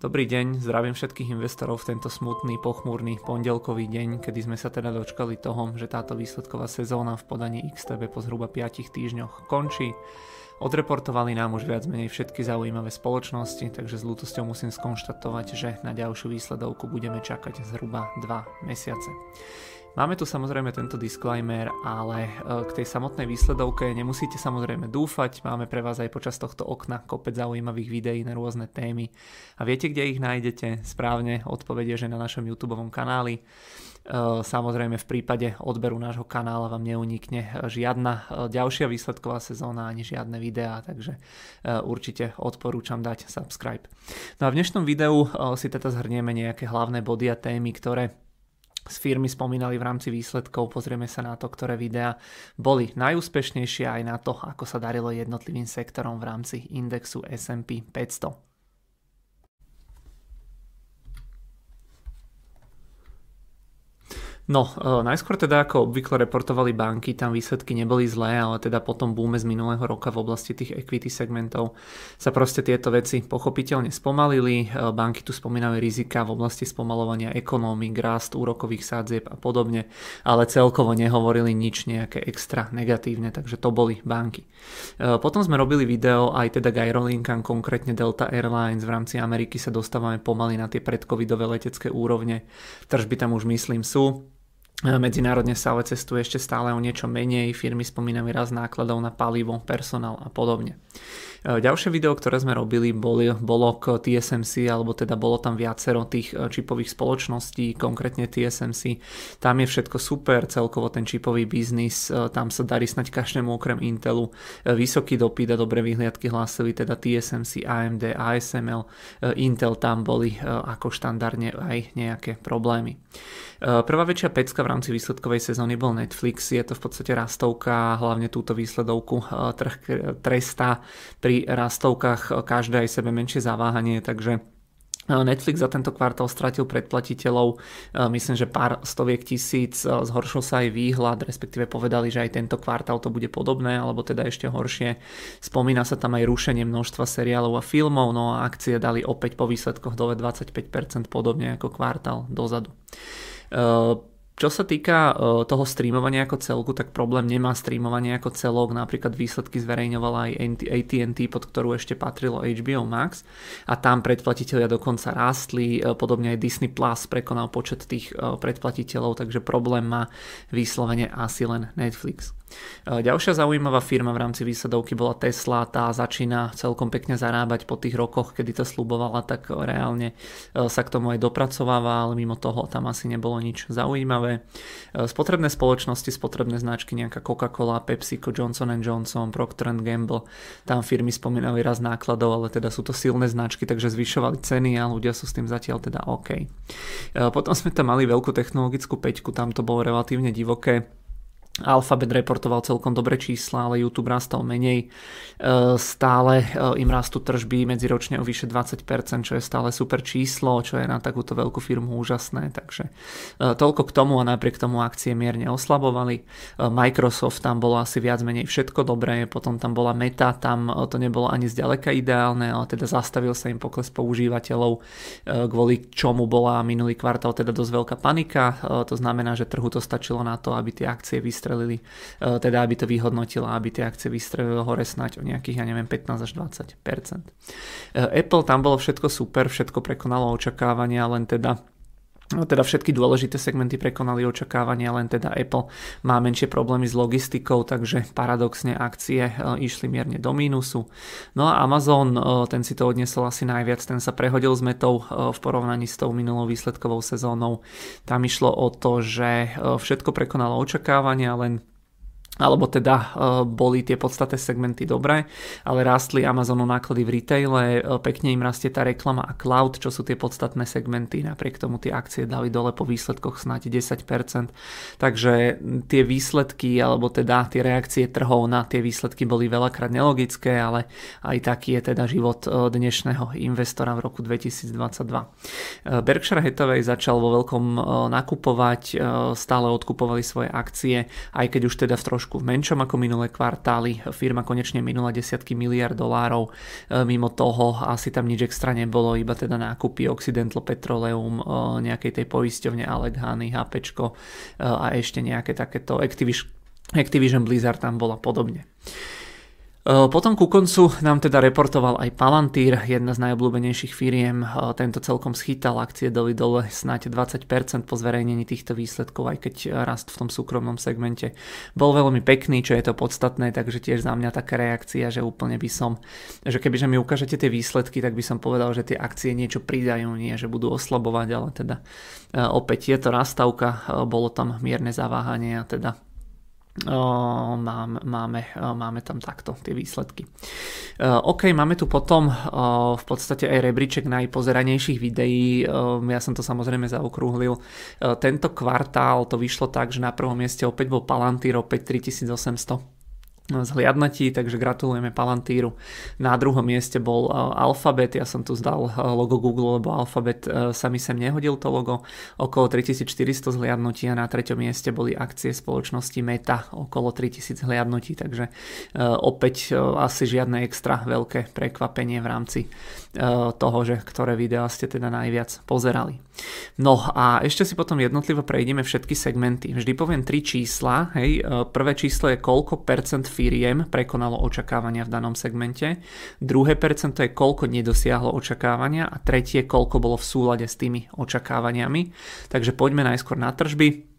Dobrý deň, zdravím všetkých investorov v tento smutný, pochmúrny pondelkový deň, kedy sme sa teda dočkali toho, že táto výsledková sezóna v podaní XTB po zhruba 5 týždňoch končí. Odreportovali nám už viac menej všetky zaujímavé spoločnosti, takže s ľútosťou musím skonštatovať, že na ďalšiu výsledovku budeme čakať zhruba 2 mesiace. Máme tu samozrejme tento disclaimer, ale e, k tej samotnej výsledovke nemusíte samozrejme dúfať, máme pre vás aj počas tohto okna kopec zaujímavých videí na rôzne témy a viete, kde ich nájdete? Správne odpovede, že na našom YouTube kanáli. E, samozrejme v prípade odberu nášho kanála vám neunikne žiadna e, ďalšia výsledková sezóna ani žiadne videá, takže určite odporúčam dať subscribe. No a v dnešnom videu si teda zhrnieme nejaké hlavné body a témy, ktoré z firmy spomínali v rámci výsledkov, pozrieme sa na to, ktoré videá boli najúspešnejšie aj na to, ako sa darilo jednotlivým sektorom v rámci indexu S&P 500. No, e, najskôr teda ako obvykle reportovali banky, tam výsledky neboli zlé, ale teda potom boome z minulého roka v oblasti tých equity segmentov sa proste tieto veci pochopiteľne spomalili. E, banky tu spomínali rizika v oblasti spomalovania ekonómik, rast úrokových sádzieb a podobne, ale celkovo nehovorili nič nejaké extra negatívne, takže to boli banky. E, potom sme robili video aj teda k aerolinkám, konkrétne Delta Airlines v rámci Ameriky sa dostávame pomaly na tie predcovidové letecké úrovne. Tržby tam už myslím sú, Medzinárodne sa ale cestuje ešte stále o niečo menej, firmy spomínajú raz nákladov na palivo, personál a podobne. E, ďalšie video, ktoré sme robili, boli, bolo k TSMC, alebo teda bolo tam viacero tých e, čipových spoločností, konkrétne TSMC. Tam je všetko super, celkovo ten čipový biznis, e, tam sa darí snať každému okrem Intelu. Vysoký dopyt a dobré vyhliadky hlásili teda TSMC, AMD, ASML, Intel tam boli ako štandardne aj nejaké problémy. Prvá väčšia pecka v rámci výsledkovej sezóny bol Netflix, je to v podstate rastovka, hlavne túto výsledovku trh trestá pri pri rastovkách každé aj sebe menšie zaváhanie, takže Netflix za tento kvartál stratil predplatiteľov, myslím, že pár stoviek tisíc, zhoršil sa aj výhľad, respektíve povedali, že aj tento kvartál to bude podobné, alebo teda ešte horšie. Spomína sa tam aj rušenie množstva seriálov a filmov, no a akcie dali opäť po výsledkoch dole 25% podobne ako kvartál dozadu. Čo sa týka uh, toho streamovania ako celku, tak problém nemá streamovanie ako celok. Napríklad výsledky zverejňovala aj AT&T, pod ktorú ešte patrilo HBO Max a tam predplatiteľia dokonca rástli. Uh, podobne aj Disney Plus prekonal počet tých uh, predplatiteľov, takže problém má vyslovene asi len Netflix. E, ďalšia zaujímavá firma v rámci výsledovky bola Tesla, tá začína celkom pekne zarábať po tých rokoch, kedy to slubovala, tak reálne e, sa k tomu aj dopracováva, ale mimo toho tam asi nebolo nič zaujímavé. Spotrebné spoločnosti, spotrebné značky, nejaká Coca-Cola, PepsiCo, Johnson Johnson, Procter Gamble, tam firmy spomínali raz nákladov, ale teda sú to silné značky, takže zvyšovali ceny a ľudia sú s tým zatiaľ teda OK. Potom sme tam mali veľkú technologickú peťku, tam to bolo relatívne divoké Alphabet reportoval celkom dobré čísla, ale YouTube rastal menej. E, stále e, im rastú tržby medziročne o vyše 20%, čo je stále super číslo, čo je na takúto veľkú firmu úžasné. Takže e, toľko k tomu a napriek tomu akcie mierne oslabovali. Microsoft tam bolo asi viac menej všetko dobré, potom tam bola Meta, tam to nebolo ani zďaleka ideálne, ale teda zastavil sa im pokles používateľov, kvôli čomu bola minulý kvartál teda dosť veľká panika. To znamená, že trhu to stačilo na to, aby tie akcie vystrelili vystrelili, e, teda aby to vyhodnotila, aby tie akcie vystrelili hore snať o nejakých, ja neviem, 15 až 20 e, Apple tam bolo všetko super, všetko prekonalo očakávania, len teda teda všetky dôležité segmenty prekonali očakávania, len teda Apple má menšie problémy s logistikou, takže paradoxne akcie e, išli mierne do mínusu. No a Amazon, ten si to odnesol asi najviac, ten sa prehodil s metou v porovnaní s tou minulou výsledkovou sezónou. Tam išlo o to, že všetko prekonalo očakávania, len alebo teda e, boli tie podstatné segmenty dobré, ale rástli Amazonu náklady v retaile, e, pekne im rastie tá reklama a cloud, čo sú tie podstatné segmenty, napriek tomu tie akcie dali dole po výsledkoch snáď 10%, takže tie výsledky, alebo teda tie reakcie trhov na tie výsledky boli veľakrát nelogické, ale aj taký je teda život e, dnešného investora v roku 2022. Berkshire Hathaway začal vo veľkom nakupovať, stále odkupovali svoje akcie, aj keď už teda v trošku trošku menšom ako minulé kvartály. Firma konečne minula desiatky miliard dolárov. Mimo toho asi tam nič extra nebolo, iba teda nákupy Occidental Petroleum, nejakej tej poisťovne Alleghany, HP a ešte nejaké takéto Activision Blizzard tam bola podobne. Potom ku koncu nám teda reportoval aj Palantír, jedna z najobľúbenejších firiem. Tento celkom schytal, akcie doli dole snáď 20% po zverejnení týchto výsledkov, aj keď rast v tom súkromnom segmente bol veľmi pekný, čo je to podstatné, takže tiež za mňa taká reakcia, že úplne by som, že kebyže mi ukážete tie výsledky, tak by som povedal, že tie akcie niečo pridajú, nie že budú oslabovať, ale teda opäť je to rastavka, bolo tam mierne zaváhanie a teda máme, máme, máme tam takto tie výsledky. OK, máme tu potom v podstate aj rebríček najpozeranejších videí. Ja som to samozrejme zaokrúhlil. Tento kvartál to vyšlo tak, že na prvom mieste opäť bol Palantir, opäť 3800 zhliadnatí, takže gratulujeme Palantíru. Na druhom mieste bol e, Alphabet, ja som tu zdal e, logo Google, lebo Alphabet e, sa mi sem nehodil to logo, okolo 3400 zhliadnutí a na treťom mieste boli akcie spoločnosti Meta, okolo 3000 zhliadnutí, takže opäť asi žiadne extra veľké prekvapenie v rámci toho, že ktoré videá ste teda najviac pozerali. No a ešte si potom jednotlivo prejdeme všetky segmenty. Vždy poviem tri čísla, hej, prvé číslo je koľko percent firiem prekonalo očakávania v danom segmente, druhé percento je koľko nedosiahlo očakávania a tretie koľko bolo v súlade s tými očakávaniami. Takže poďme najskôr na tržby.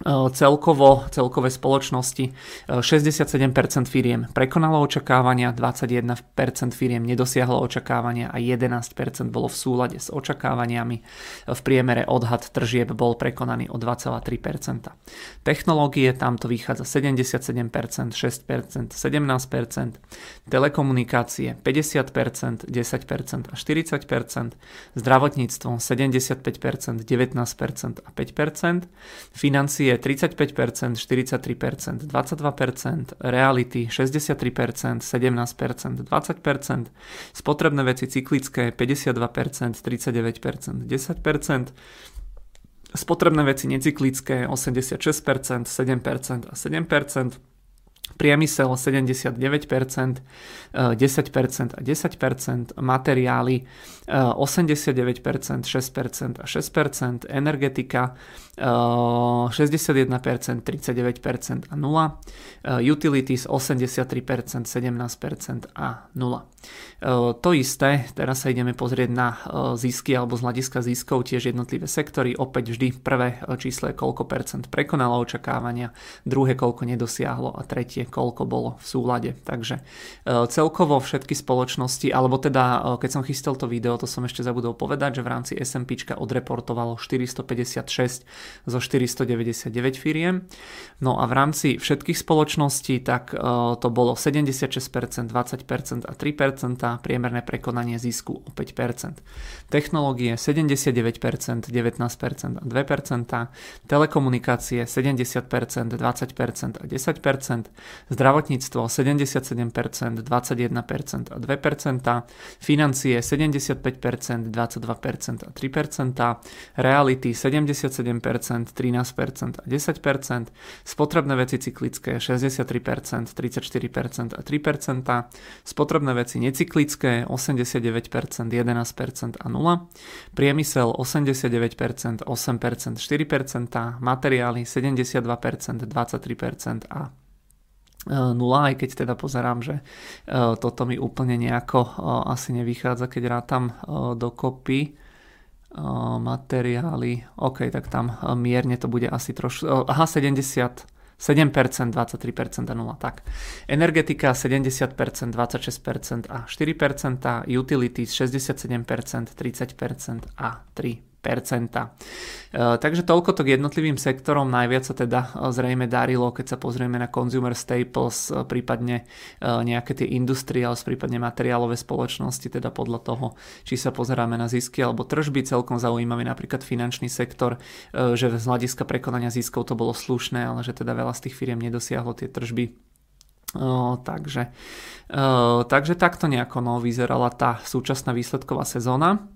E, celkovo, celkové spoločnosti 67% e, firiem prekonalo očakávania, 21% firiem nedosiahlo očakávania a 11% bolo v súlade s očakávaniami. V priemere odhad tržieb bol prekonaný o 2,3%. Technológie tam to vychádza 77%, 6%, 17%, telekomunikácie 50%, 10% a 40%, zdravotníctvo 75%, 19% a 5%, financie je 35%, 43%, 22%, reality 63%, 17%, 20%, spotrebné veci cyklické 52%, 39%, 10%, spotrebné veci necyklické 86%, 7% a 7%, priemysel 79%, 10% a 10%, materiály 89%, 6% a 6%, energetika 61%, 39% a 0, utilities 83%, 17% a 0. To isté, teraz sa ideme pozrieť na zisky alebo z hľadiska ziskov tiež jednotlivé sektory. Opäť vždy prvé číslo je koľko percent prekonalo očakávania, druhé koľko nedosiahlo a tretie koľko bolo v súlade. Takže celkovo všetky spoločnosti, alebo teda keď som chystal to video, to som ešte zabudol povedať, že v rámci S&P odreportovalo 456 zo 499 firiem. No a v rámci všetkých spoločností tak uh, to bolo 76%, 20% a 3%, priemerné prekonanie zisku o 5%. Technológie 79%, 19% a 2%, telekomunikácie 70%, 20% a 10%, zdravotníctvo 77%, 21% a 2%, financie 75%, 22% a 3%, reality 77%, 13% a 10%, spotrebné veci cyklické 63%, 34% a 3%, spotrebné veci necyklické 89%, 11% a 0%, priemysel 89%, 8%, 4%, materiály 72%, 23% a 0, aj keď teda pozerám, že toto mi úplne nejako asi nevychádza, keď rátam dokopy materiály, OK, tak tam mierne to bude asi trošku, aha, 70, 7%, 23% a 0, tak. Energetika 70%, 26% a 4%, utilities 67%, 30% a 3%. E, takže toľko to k jednotlivým sektorom. Najviac sa teda e, zrejme darilo, keď sa pozrieme na consumer staples, e, prípadne nejaké tie industrials, prípadne materiálové spoločnosti, teda podľa toho, či sa pozeráme na zisky alebo tržby. Celkom zaujímavý napríklad finančný sektor, že z hľadiska prekonania ziskov to bolo slušné, ale že teda veľa z tých firiem nedosiahlo tie tržby O, takže, o, takže takto nejako no, vyzerala tá súčasná výsledková sezóna.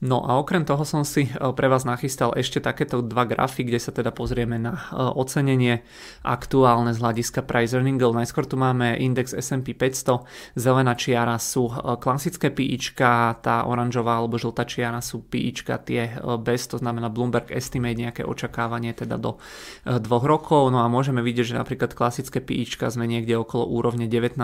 No a okrem toho som si e, pre vás nachystal ešte takéto dva grafy, kde sa teda pozrieme na e, ocenenie aktuálne z hľadiska price earningov. Najskôr tu máme index S&P 500, zelená čiara sú e, klasické PIčka, tá oranžová alebo žltá čiara sú PIčka tie bez, to znamená Bloomberg Estimate, nejaké očakávanie teda do dvoch rokov. No a môžeme vidieť, že napríklad klasické PIčka sme niekde okolo úrovne 19,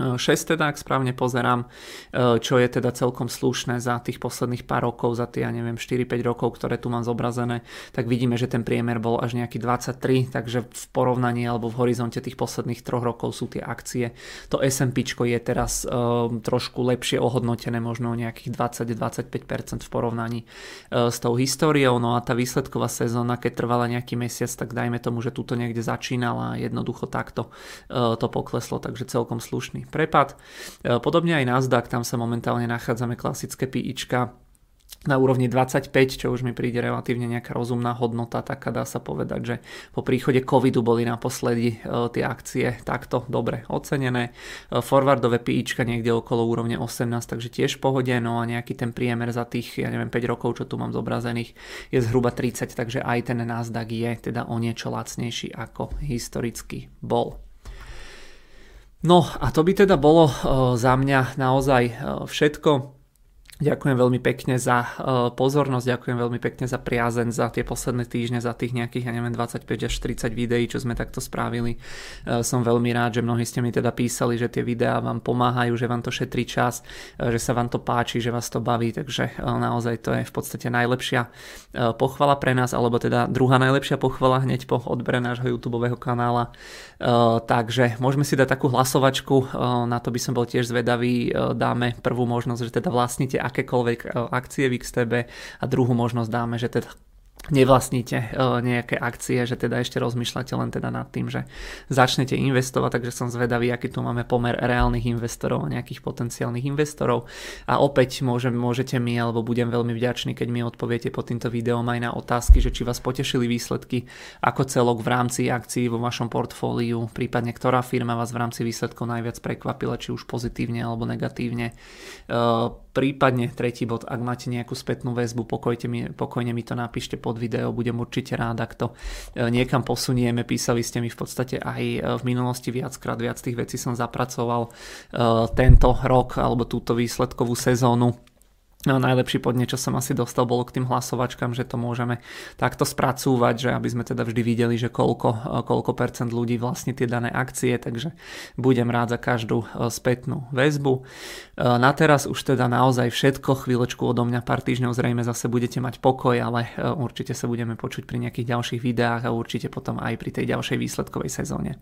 6 teda, ak správne pozerám, e, čo je teda celkom slušné za tých posledných pár rokov, za tie, ja neviem, 4-5 rokov, ktoré tu mám zobrazené, tak vidíme, že ten priemer bol až nejaký 23, takže v porovnaní alebo v horizonte tých posledných troch rokov sú tie akcie. To S&P je teraz um, trošku lepšie ohodnotené, možno nejakých 20-25% v porovnaní uh, s tou históriou, no a tá výsledková sezóna, keď trvala nejaký mesiac, tak dajme tomu, že túto niekde začínala a jednoducho takto uh, to pokleslo, takže celkom slušný prepad. E, podobne aj Nasdaq, tam sa momentálne nachádzame klasické PIčka na úrovni 25, čo už mi príde relatívne nejaká rozumná hodnota, taká dá sa povedať, že po príchode covidu boli naposledy e, tie akcie takto dobre ocenené. E, forwardové PIčka niekde okolo úrovne 18, takže tiež pohode, no a nejaký ten priemer za tých, ja neviem, 5 rokov, čo tu mám zobrazených, je zhruba 30, takže aj ten Nasdaq je teda o niečo lacnejší ako historicky bol. No a to by teda bolo eh, za mňa naozaj eh, všetko. Ďakujem veľmi pekne za uh, pozornosť, ďakujem veľmi pekne za priazen za tie posledné týždne, za tých nejakých, ja neviem, 25 až 30 videí, čo sme takto spravili. Uh, som veľmi rád, že mnohí ste mi teda písali, že tie videá vám pomáhajú, že vám to šetrí čas, uh, že sa vám to páči, že vás to baví, takže naozaj to je v podstate najlepšia pochvala pre nás, alebo teda druhá najlepšia pochvala hneď po odbere nášho YouTube kanála. Takže môžeme si dať takú hlasovačku, na to by som bol tiež zvedavý, dáme prvú možnosť, že teda vlastníte akékoľvek e, akcie v XTB a druhú možnosť dáme, že teda nevlastníte e, nejaké akcie, že teda ešte rozmýšľate len teda nad tým, že začnete investovať, takže som zvedavý, aký tu máme pomer reálnych investorov a nejakých potenciálnych investorov. A opäť môžem, môžete mi, alebo budem veľmi vďačný, keď mi odpoviete pod týmto videom aj na otázky, že či vás potešili výsledky ako celok v rámci akcií vo vašom portfóliu, prípadne ktorá firma vás v rámci výsledkov najviac prekvapila, či už pozitívne alebo negatívne. Prípadne tretí bod, ak máte nejakú spätnú väzbu, pokojte mi, pokojne mi to napíšte pod video, budem určite rád, ak to e, niekam posunieme. Písali ste mi v podstate aj e, v minulosti viackrát, viac tých vecí som zapracoval e, tento rok alebo túto výsledkovú sezónu No, najlepší podne, čo som asi dostal, bolo k tým hlasovačkám, že to môžeme takto spracúvať, že aby sme teda vždy videli, že koľko, koľko percent ľudí vlastne tie dané akcie, takže budem rád za každú spätnú väzbu. Na teraz už teda naozaj všetko, chvíľočku odo mňa pár týždňov zrejme zase budete mať pokoj, ale určite sa budeme počuť pri nejakých ďalších videách a určite potom aj pri tej ďalšej výsledkovej sezóne.